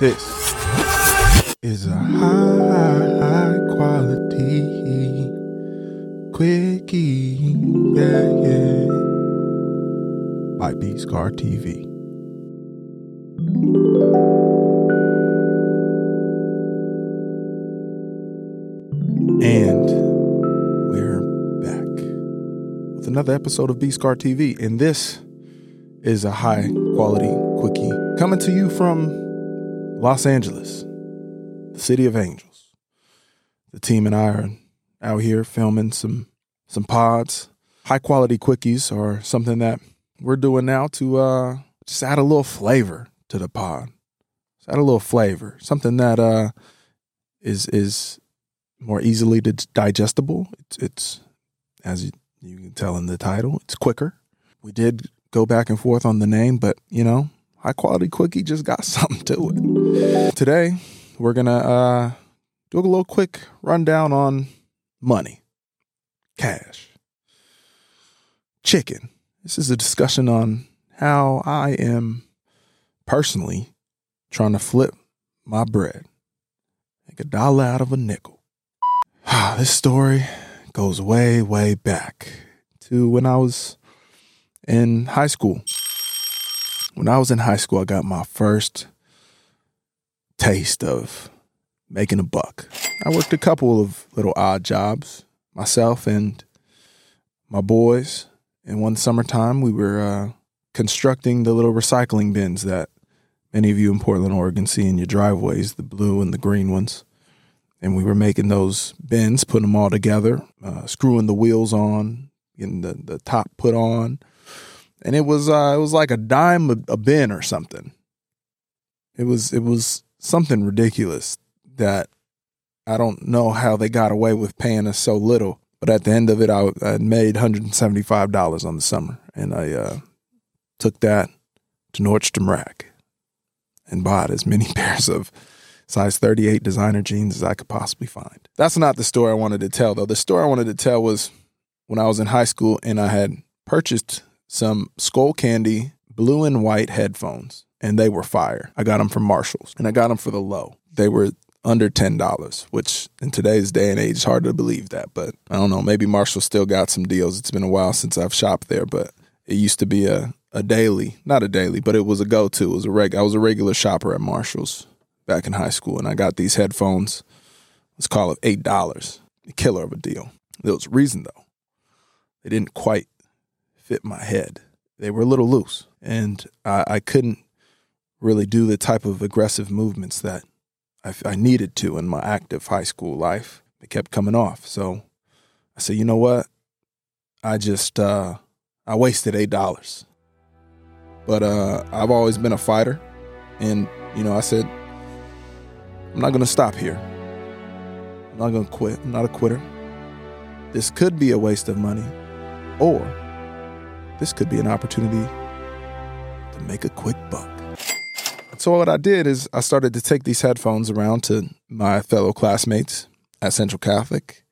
This is a high quality quickie, yeah, yeah, by B Scar TV. And we're back with another episode of B Scar TV, and this is a high quality quickie coming to you from Los Angeles, the city of angels. The team and I are out here filming some some pods. High quality quickies are something that we're doing now to uh, just add a little flavor to the pod. Just add a little flavor, something that uh, is is more easily digestible. It's, it's as you, you can tell in the title, it's quicker. We did go back and forth on the name, but you know, high quality quickie just got something to it. Today, we're gonna uh, do a little quick rundown on money, cash, chicken. This is a discussion on how I am personally trying to flip my bread, make a dollar out of a nickel. this story goes way, way back to when I was in high school. When I was in high school, I got my first taste of making a buck. I worked a couple of little odd jobs myself and my boys. And one summertime, we were uh, constructing the little recycling bins that many of you in Portland, Oregon see in your driveways, the blue and the green ones and we were making those bins, putting them all together, uh, screwing the wheels on, getting the, the top put on, and it was uh, it was like a dime a, a bin or something. It was it was something ridiculous that I don't know how they got away with paying us so little. But at the end of it, I, I made hundred and seventy five dollars on the summer, and I uh, took that to Nordstrom Rack and bought as many pairs of size 38 designer jeans as I could possibly find. That's not the story I wanted to tell, though. The story I wanted to tell was when I was in high school and I had purchased some Skullcandy blue and white headphones, and they were fire. I got them from Marshalls, and I got them for the low. They were under $10, which in today's day and age is hard to believe that, but I don't know. Maybe Marshall still got some deals. It's been a while since I've shopped there, but it used to be a, a daily, not a daily, but it was a go to. It was a reg I was a regular shopper at Marshall's back in high school, and I got these headphones. Let's call it eight dollars. Killer of a deal. There was a reason though. They didn't quite fit my head. They were a little loose, and I, I couldn't really do the type of aggressive movements that I, I needed to in my active high school life. They kept coming off, so I said, you know what? I just uh, I wasted eight dollars. But uh, I've always been a fighter, and you know I said I'm not to stop here. I'm not to quit. I'm not a quitter. This could be a waste of money, or this could be an opportunity to make a quick buck. So, what I did is I started to take these headphones around to my fellow classmates at Central Catholic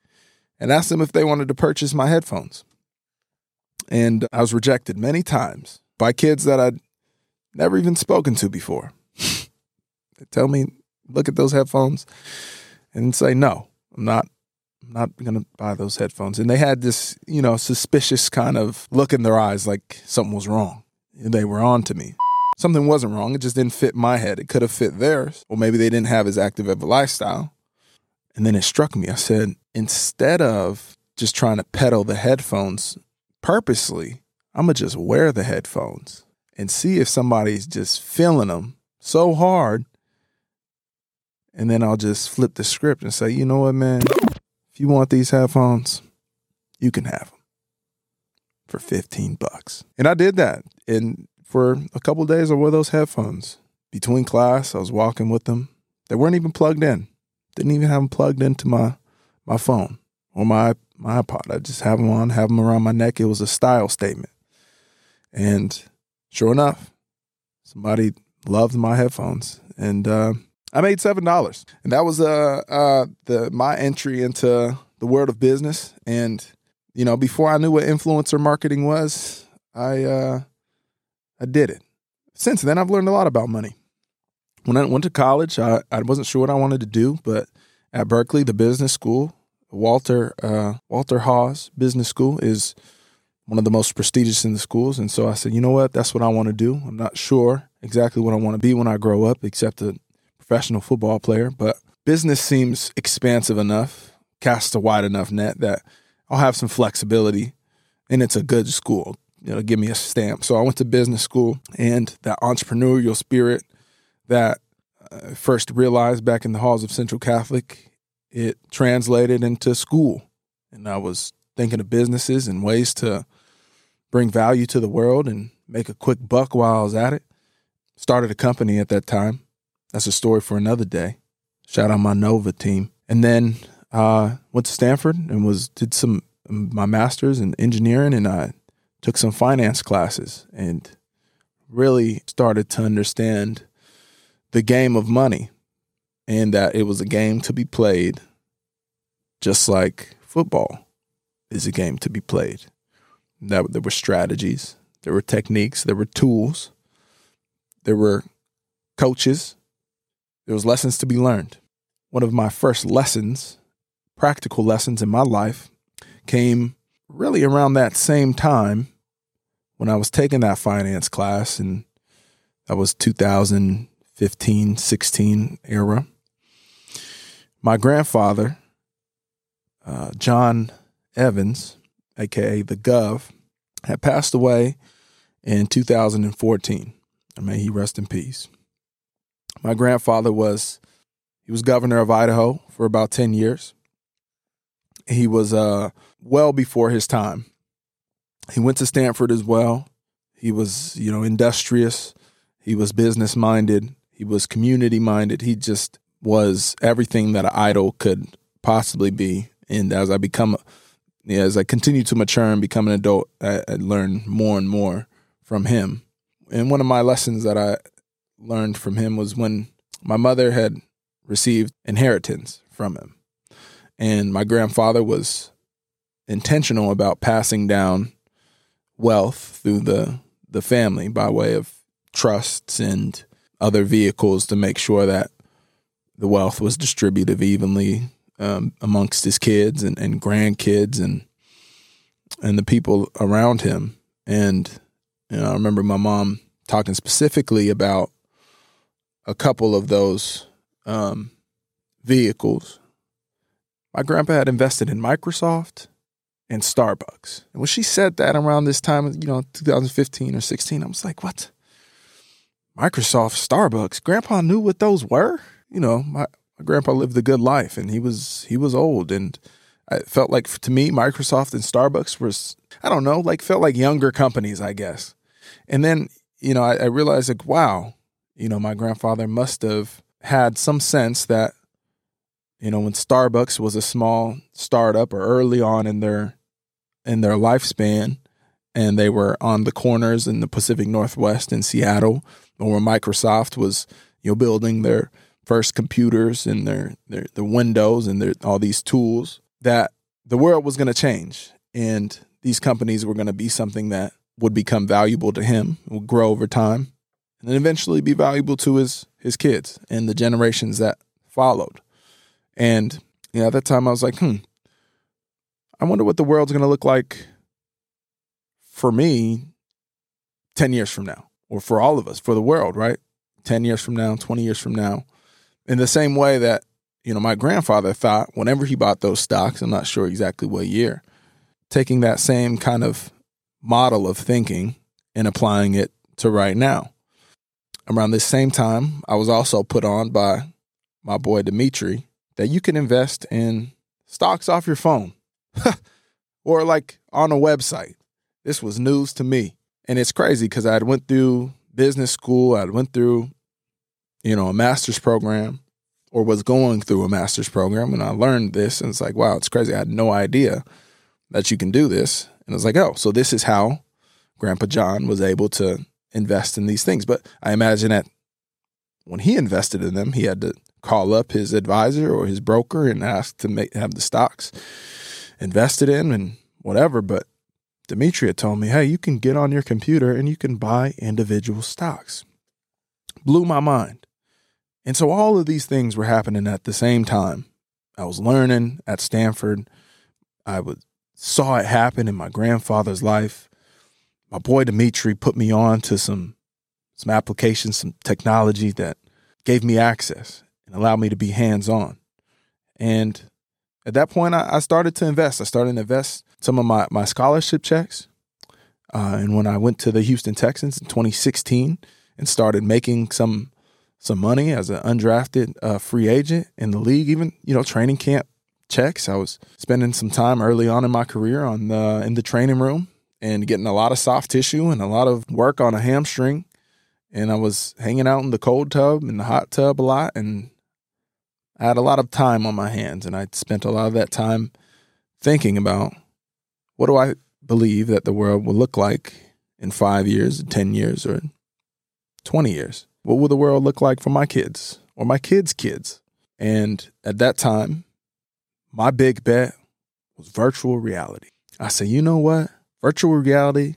and asked them if they wanted to purchase my headphones. And I was rejected many times by kids that I'd never even spoken to before. they tell me look at those headphones and say, no, I'm not. I'm not to buy those headphones. And they had this, you know, suspicious kind of look in their eyes like something was wrong. They were on to me. Something wasn't wrong. It just didn't fit my head. It could have fit theirs. Or maybe they didn't have as active of a lifestyle. And then it struck me. I said, instead of just trying to peddle the headphones purposely, I'm to just wear the headphones and see if somebody's just feeling them so hard and then I'll just flip the script and say, you know what, man, you want these headphones, you can have them for 15 bucks. And I did that. And for a couple days, I wore those headphones. Between class, I was walking with them. They weren't even plugged in. Didn't even have them plugged into my my phone or my my iPod. I just have them on, have them around my neck. It was a style statement. And sure enough, somebody loved my headphones. And uh, I made seven dollars, and that was uh uh the my entry into the world of business. And you know, before I knew what influencer marketing was, I uh I did it. Since then, I've learned a lot about money. when I went to college, I, I wasn't sure what I wanted to do, but at Berkeley, the business school, Walter uh, Walter Haas Business School is one of the most prestigious in the schools. And so I said, you know what? That's what I want to do. I'm not sure exactly what I want to be when I grow up, except a professional football player. But business seems expansive enough, casts a wide enough net that I'll have some flexibility. And it's a good school. It'll give me a stamp. So I went to business school, and that entrepreneurial spirit that I first realized back in the halls of Central Catholic, it translated into school. And I was thinking of businesses and ways to bring value to the world and make a quick buck while I was at it. Started a company at that time. That's a story for another day. Shout out my Nova team. And then uh, went to Stanford and was did some my master's in engineering and I took some finance classes and really started to understand the game of money and that it was a game to be played just like football is a game to be played. That there were strategies, there were techniques, there were tools, there were coaches, there was lessons to be learned. One of my first lessons, practical lessons in my life, came really around that same time when I was taking that finance class, and that was 2015, 16 era. My grandfather, uh, John Evans, aka the Gov, had passed away in 2014. may he rest in peace. My grandfather was he was governor of Idaho for about 10 years. He was uh, well before his time. He went to Stanford as well. He was, you know, industrious. He was business minded. He was community minded. He just was everything that an idol could possibly be. And as I become yeah, as I continue to mature and become an adult, I, I learn more and more from him. And one of my lessons that I learned from him was when my mother had received inheritance from him. And my grandfather was intentional about passing down wealth through the the family by way of trusts and other vehicles to make sure that the wealth was distributed evenly um, amongst his kids and, and grandkids and and the people around him. And you know, I remember my mom talking specifically about a couple of those um, vehicles. My grandpa had invested in Microsoft and Starbucks. And when she said that around this time, you know, 2015 or 16, I was like, what? Microsoft, Starbucks. Grandpa knew what those were. You know, my, my grandpa lived a good life and he was he was old and I felt like to me Microsoft and Starbucks was I don't know like felt like younger companies I guess and then you know I, I realized like wow you know my grandfather must have had some sense that you know when Starbucks was a small startup or early on in their in their lifespan and they were on the corners in the Pacific Northwest in Seattle or Microsoft was you know building their first computers and their their the windows and their all these tools that the world was going to change and these companies were going to be something that would become valuable to him, would grow over time, and then eventually be valuable to his his kids and the generations that followed. And you know, at that time I was like, hmm, I wonder what the world's going to look like for me 10 years from now or for all of us, for the world, right? 10 years from now, 20 years from now in the same way that you know my grandfather thought whenever he bought those stocks i'm not sure exactly what year taking that same kind of model of thinking and applying it to right now around this same time i was also put on by my boy dimitri that you can invest in stocks off your phone or like on a website this was news to me and it's crazy because i went through business school i went through you know, a master's program or was going through a master's program and I learned this and it's like, wow, it's crazy. I had no idea that you can do this. And it's like, oh, so this is how Grandpa John was able to invest in these things. But I imagine that when he invested in them, he had to call up his advisor or his broker and ask to make have the stocks invested in and whatever. But Demetria told me, hey, you can get on your computer and you can buy individual stocks. Blew my mind. And so all of these things were happening at the same time. I was learning at Stanford. I would, saw it happen in my grandfather's life. My boy Dimitri put me on to some some applications, some technology that gave me access and allowed me to be hands on. And at that point, I, I, started to invest. I started to invest some of my, my scholarship checks. Uh, and when I went to the Houston Texans in 2016 and started making some some money as an undrafted uh, free agent in the league, even you know training camp checks. I was spending some time early on in my career on the in the training room and getting a lot of soft tissue and a lot of work on a hamstring. And I was hanging out in the cold tub and the hot tub a lot, and I had a lot of time on my hands, and I spent a lot of that time thinking about what do I believe that the world will look like in five years, ten years, or twenty years what will the world look like for my kids or my kids' kids? And at that time, my big bet was virtual reality. I said, you know what? Virtual reality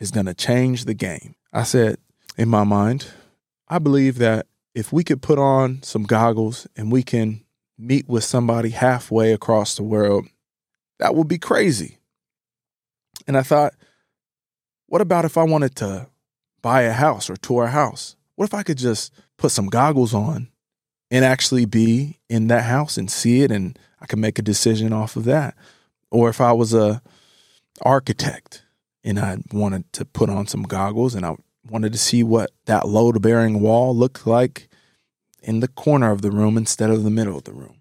is going to change the game. I said, in my mind, I believe that if we could put on some goggles and we can meet with somebody halfway across the world, that would be crazy. And I thought, what about if I wanted to buy a house or tour a house? What if I could just put some goggles on and actually be in that house and see it and I could make a decision off of that? Or if I was a architect and I wanted to put on some goggles and I wanted to see what that load bearing wall looked like in the corner of the room instead of the middle of the room.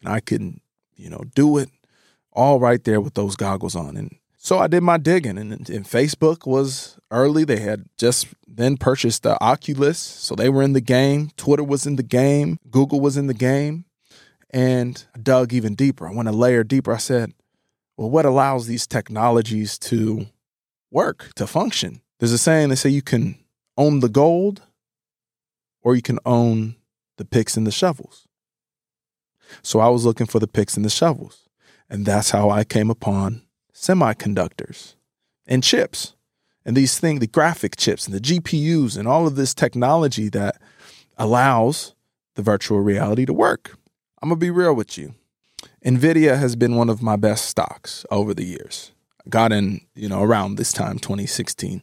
And I could, you know, do it all right there with those goggles on. And so I did my digging, and, and, Facebook was early. They had just then purchased the Oculus, so they were in the game. Twitter was in the game. Google was in the game, and I dug even deeper. I went a layer deeper. I said, "Well, what allows these technologies to work to function?" There's a saying they say you can own the gold, or you can own the picks and the shovels. So I was looking for the picks and the shovels, and that's how I came upon semiconductors and chips and these things, the graphic chips and the GPUs and all of this technology that allows the virtual reality to work. I'm gonna be real with you. Nvidia has been one of my best stocks over the years. Got in, you know, around this time, 2016.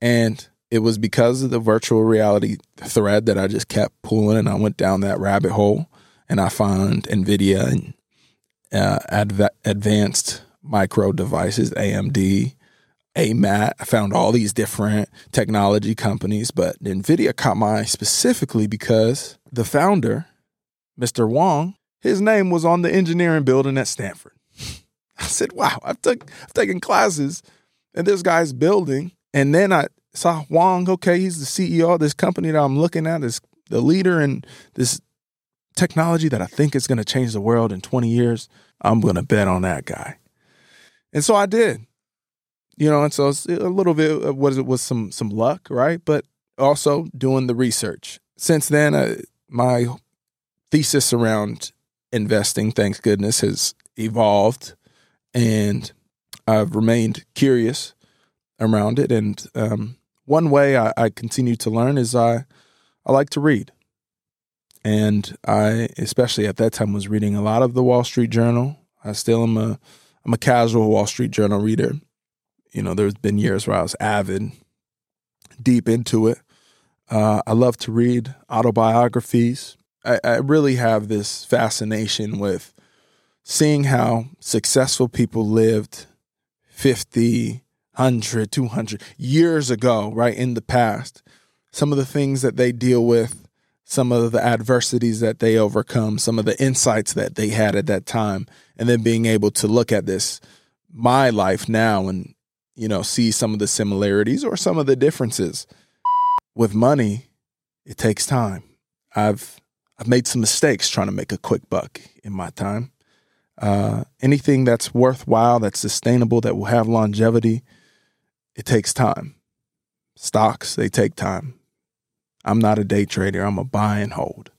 And it was because of the virtual reality thread that I just kept pulling and I went down that rabbit hole and I found Nvidia and uh, adv- advanced micro devices, AMD, AMAT. I found all these different technology companies, but NVIDIA caught my eye specifically because the founder, Mr. Huang, his name was on the engineering building at Stanford. I said, wow, I've, took, I've taken classes in this guy's building. And then I saw Huang, okay, he's the CEO of this company that I'm looking at, is the leader in this technology that I think is going to change the world in 20 years. I'm going to bet on that guy. And so I did. You know, and so it's a little bit of what it was some some luck, right? But also doing the research. Since then, uh, my thesis around investing, thanks goodness, has evolved, and I've remained curious around it. And um, one way I, I continue to learn is I I like to read, and I especially at that time was reading a lot of the Wall Street Journal. I still am a I'm a casual Wall Street Journal reader. You know, there's been years where I was avid, deep into it. Uh, I love to read autobiographies. I, I really have this fascination with seeing how successful people lived 50, 100, 200 years ago, right, in the past. Some of the things that they deal with, some of the adversities that they overcome, some of the insights that they had at that time and then being able to look at this my life now and you know see some of the similarities or some of the differences with money it takes time i've i've made some mistakes trying to make a quick buck in my time. Uh, anything that's worthwhile that's sustainable that will have longevity it takes time. Stocks they take time. I'm not a day trader. I'm a buy and hold.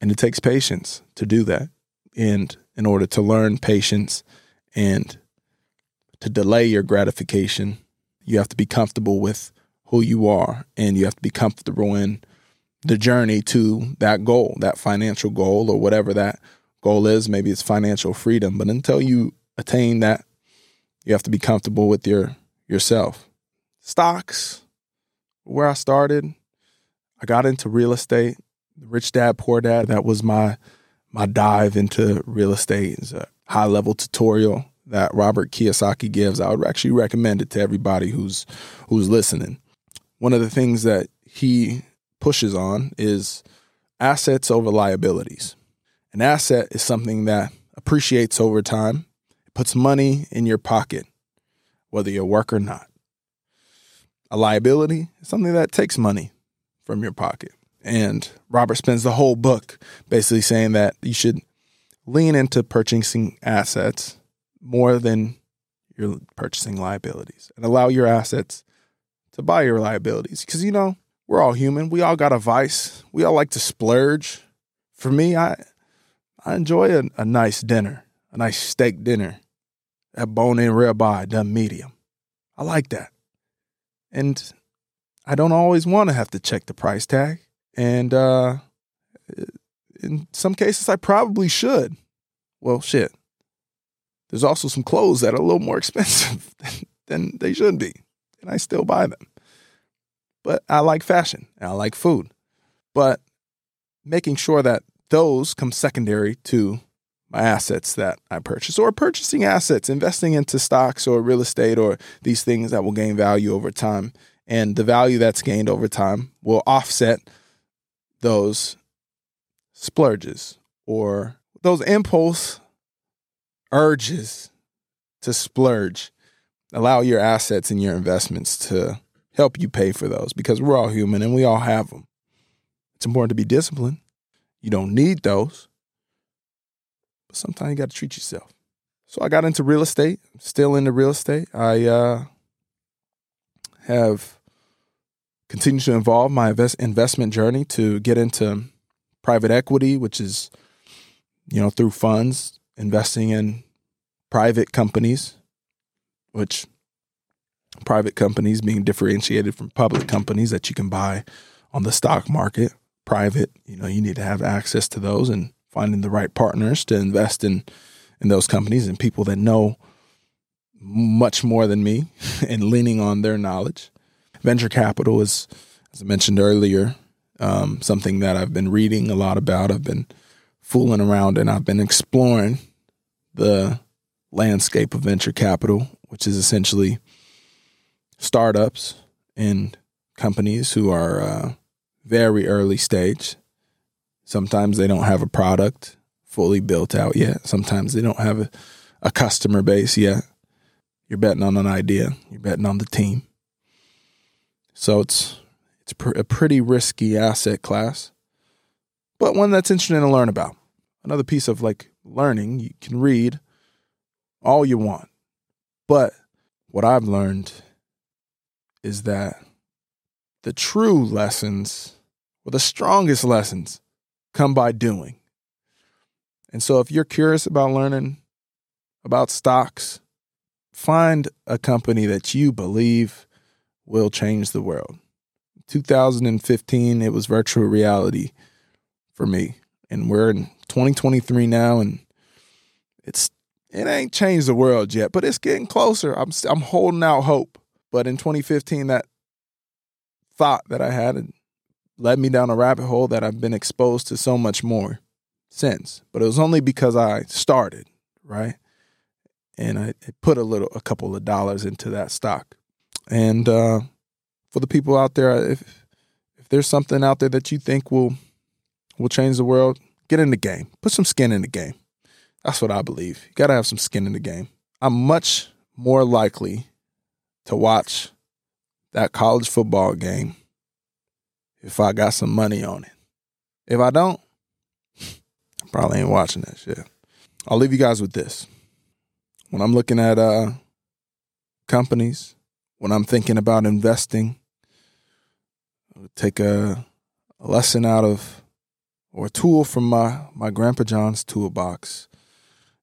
And it takes patience to do that. And in order to learn patience and to delay your gratification, you have to be comfortable with who you are and you have to be comfortable in the journey to that goal, that financial goal, or whatever that goal is. Maybe it's financial freedom, but until you attain that, you have to be comfortable with your yourself. Stocks, where I started, I got into real estate. Rich Dad Poor Dad. That was my my dive into real estate. It's a high level tutorial that Robert Kiyosaki gives. I would actually recommend it to everybody who's who's listening. One of the things that he pushes on is assets over liabilities. An asset is something that appreciates over time. It puts money in your pocket, whether you work or not. A liability is something that takes money from your pocket. And Robert spends the whole book basically saying that you should lean into purchasing assets more than your purchasing liabilities and allow your assets to buy your liabilities. Because, you know, we're all human. We all got a vice. We all like to splurge. For me, I I enjoy a, a nice dinner, a nice steak dinner, a bone in ribeye done medium. I like that. And I don't always want to have to check the price tag. And uh, in some cases, I probably should. Well, shit. There's also some clothes that are a little more expensive than they should be, and I still buy them. But I like fashion and I like food. But making sure that those come secondary to my assets that I purchase or purchasing assets, investing into stocks or real estate or these things that will gain value over time. And the value that's gained over time will offset those splurges or those impulse urges to splurge. Allow your assets and your investments to help you pay for those because we're all human and we all have them. It's important to be disciplined. You don't need those, but sometimes you got to treat yourself. So I got into real estate, still into real estate. I uh, have continued to involve my invest- investment journey to get into private equity, which is, you know, through funds, investing in private companies, which private companies being differentiated from public companies that you can buy on the stock market. Private, you know, you need to have access to those and finding the right partners to invest in in those companies and people that know much more than me and leaning on their knowledge. Venture capital is, as I mentioned earlier, um, something that I've been reading a lot about. I've been fooling around and I've been exploring the landscape of venture capital, which is essentially startups and companies who are uh, very early stage. Sometimes they don't have a product fully built out yet. Sometimes they don't have a, a customer base yet. You're betting on an idea. You're betting on the team. So it's it's a pretty risky asset class, but one that's interesting to learn about. Another piece of like learning, you can read all you want, but what I've learned is that the true lessons or the strongest lessons come by doing. And so if you're curious about learning about stocks, find a company that you believe will change the world. 2015, it was virtual reality for me. And we're in 2023 now, and it's it ain't changed the world yet, but it's getting closer. I'm I'm holding out hope. But in 2015, that thought that I had led me down a rabbit hole that I've been exposed to so much more since. But it was only because I started, right? And I put a little, a couple of dollars into that stock. And uh, for the people out there, if if there's something out there that you think will will change the world, get in the game. Put some skin in the game. That's what I believe. You got to have some skin in the game. I'm much more likely to watch that college football game if I got some money on it. If I don't, I probably ain't watching that shit. I'll leave you guys with this. When I'm looking at uh, companies, when I'm thinking about investing, take a, a lesson out of or a tool from my, my grandpa John's toolbox.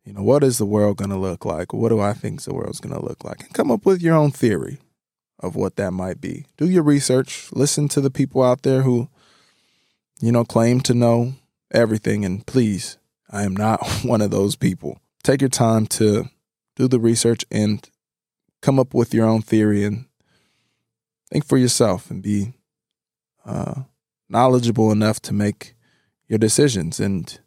You know, what is the world going to look like? What do I think the world's going to look like? And come up with your own theory of what that might be. Do your research. Listen to the people out there who you know, claim to know everything. And please, I am not one of those people. Take your time to do the research and come up with your own theory and think for yourself and be uh, knowledgeable enough to make your decisions. And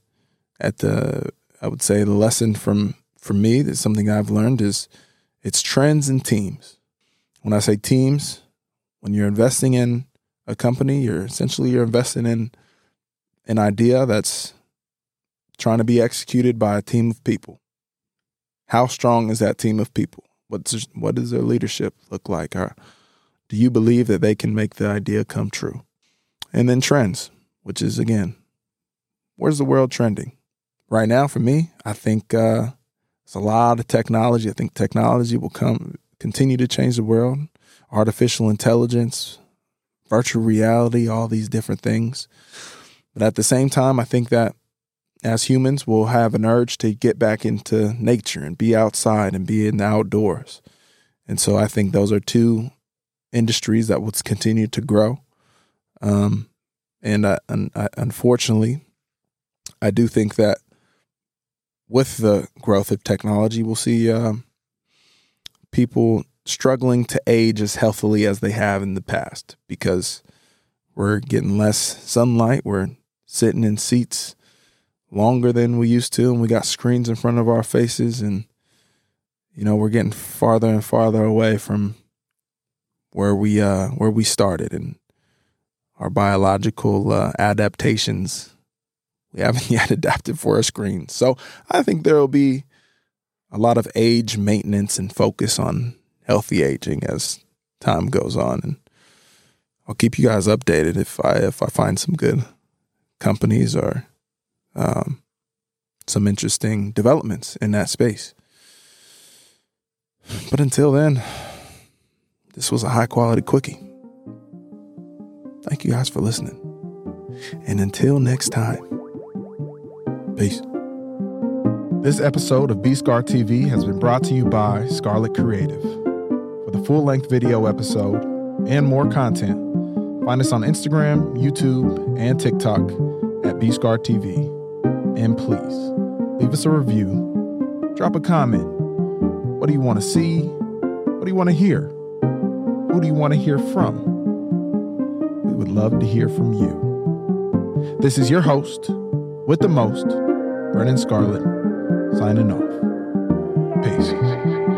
at the, I would say the lesson from from me that something I've learned is it's trends and teams. When I say teams, when you're investing in a company, you're essentially you're investing in an idea that's trying to be executed by a team of people. How strong is that team of people? What's what does their leadership look like? Or do you believe that they can make the idea come true? And then trends, which is again, where's the world trending? Right now, for me, I think uh, it's a lot of technology. I think technology will come continue to change the world. Artificial intelligence, virtual reality, all these different things. But at the same time, I think that as humans, we'll have an urge to get back into nature and be outside and be in the outdoors. And so I think those are two industries that will continue to grow. Um, and I, I, unfortunately, I do think that with the growth of technology, we'll see um, people struggling to age as healthily as they have in the past because we're getting less sunlight. We're sitting in seats longer than we used to, and we got screens in front of our faces, and you know we're getting farther and farther away from where we uh, where we started, and our biological uh, adaptations we haven't yet adapted for a screen. So I think there will be a lot of age maintenance and focus on healthy aging as time goes on. And I'll keep you guys updated if I if I find some good companies or um, some interesting developments in that space. But until then, this was a high quality quickie. Thank you guys for listening. And until next time. Peace. This episode of B Scar TV has been brought to you by Scarlett Creative. For the full length video episode and more content, find us on Instagram, YouTube, and TikTok at B Scar TV. And please leave us a review, drop a comment. What do you want to see? What do you want to hear? Who do you want to hear from? We would love to hear from you. This is your host with the most. Brennan Scarlett, signing off. Peace.